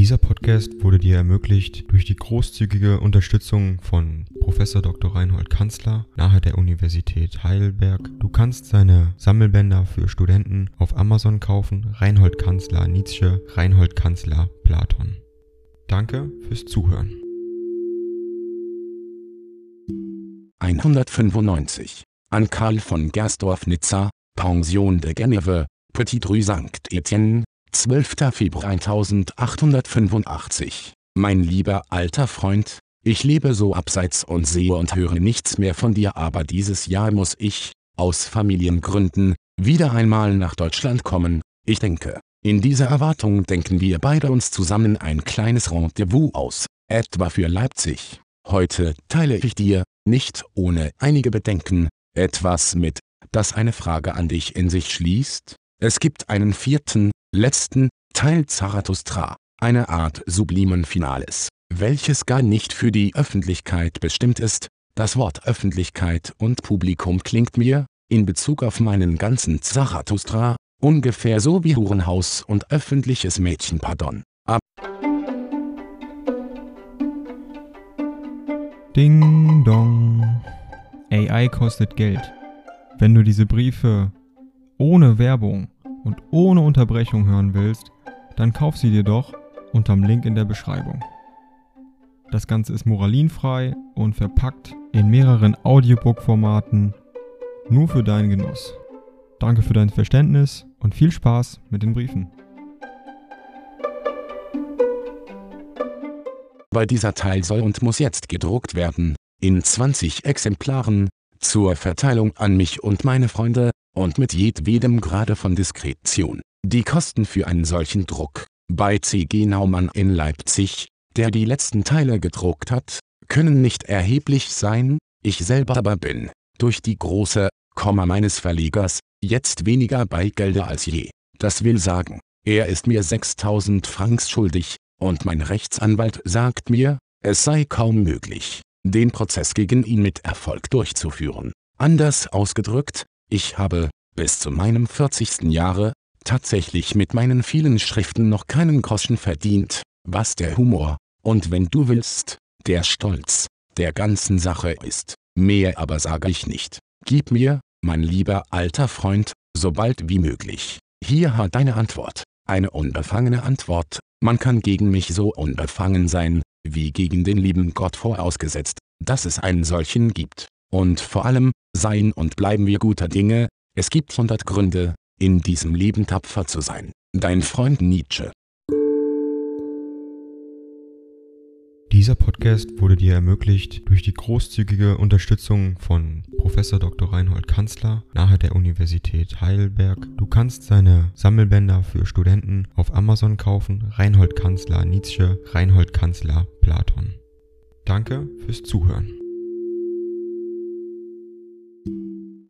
Dieser Podcast wurde dir ermöglicht durch die großzügige Unterstützung von Prof. Dr. Reinhold Kanzler nahe der Universität Heidelberg. Du kannst seine Sammelbänder für Studenten auf Amazon kaufen. Reinhold Kanzler Nietzsche, Reinhold Kanzler Platon. Danke fürs Zuhören. 195 an Karl von Gersdorf Nizza, Pension de Geneve, Petit Rue St. Etienne, 12. Februar 1885. Mein lieber alter Freund, ich lebe so abseits und sehe und höre nichts mehr von dir, aber dieses Jahr muss ich, aus Familiengründen, wieder einmal nach Deutschland kommen. Ich denke, in dieser Erwartung denken wir beide uns zusammen ein kleines Rendezvous aus, etwa für Leipzig. Heute teile ich dir, nicht ohne einige Bedenken, etwas mit, das eine Frage an dich in sich schließt. Es gibt einen vierten, letzten, Teil Zarathustra, eine Art sublimen Finales, welches gar nicht für die Öffentlichkeit bestimmt ist. Das Wort Öffentlichkeit und Publikum klingt mir, in Bezug auf meinen ganzen Zarathustra, ungefähr so wie Hurenhaus und öffentliches Mädchenpardon. Ab Ding dong. AI kostet Geld. Wenn du diese Briefe ohne Werbung und ohne Unterbrechung hören willst, dann kauf sie dir doch unterm Link in der Beschreibung. Das Ganze ist moralinfrei und verpackt in mehreren Audiobook-Formaten nur für deinen Genuss. Danke für dein Verständnis und viel Spaß mit den Briefen. Weil dieser Teil soll und muss jetzt gedruckt werden, in 20 Exemplaren, zur Verteilung an mich und meine Freunde, und mit jedwedem Grade von Diskretion. Die Kosten für einen solchen Druck, bei C.G. Naumann in Leipzig, der die letzten Teile gedruckt hat, können nicht erheblich sein, ich selber aber bin, durch die große, Komma meines Verlegers, jetzt weniger bei Gelder als je. Das will sagen, er ist mir 6000 Francs schuldig, und mein Rechtsanwalt sagt mir, es sei kaum möglich, den Prozess gegen ihn mit Erfolg durchzuführen. Anders ausgedrückt, ich habe, bis zu meinem 40. Jahre, tatsächlich mit meinen vielen Schriften noch keinen Groschen verdient, was der Humor, und wenn du willst, der Stolz, der ganzen Sache ist. Mehr aber sage ich nicht. Gib mir, mein lieber alter Freund, so bald wie möglich. Hier hat deine Antwort. Eine unbefangene Antwort, man kann gegen mich so unbefangen sein, wie gegen den lieben Gott vorausgesetzt, dass es einen solchen gibt. Und vor allem, seien und bleiben wir guter Dinge, es gibt hundert Gründe, in diesem Leben tapfer zu sein. Dein Freund Nietzsche Dieser Podcast wurde dir ermöglicht durch die großzügige Unterstützung von Prof. Dr. Reinhold Kanzler nahe der Universität Heidelberg. Du kannst seine Sammelbänder für Studenten auf Amazon kaufen. Reinhold Kanzler Nietzsche, Reinhold Kanzler Platon. Danke fürs Zuhören.